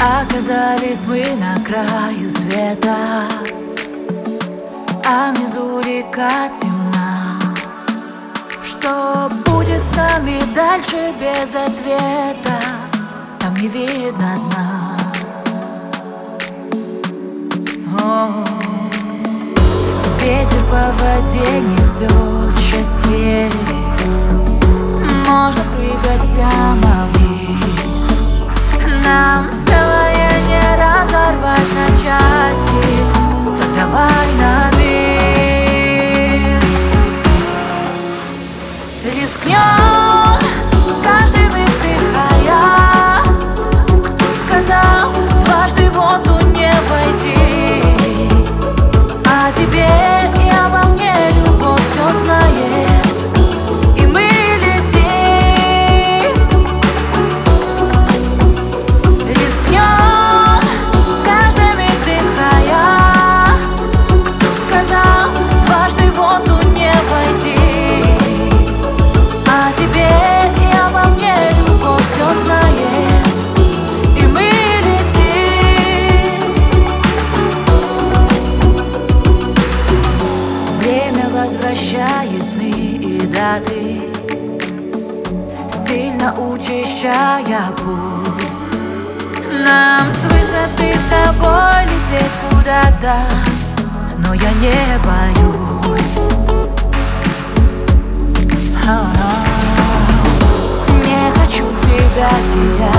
Оказались мы на краю света А внизу река темна Что будет с нами дальше без ответа Там не видно дна О -о -о. Ветер по воде несет счастье Можно прыгать прямо обойти возвращает сны и даты Сильно учащая путь. Нам с высоты с тобой лететь куда-то Но я не боюсь а -а -а. Не хочу тебя терять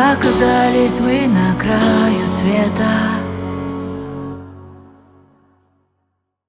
Оказались мы на краю света.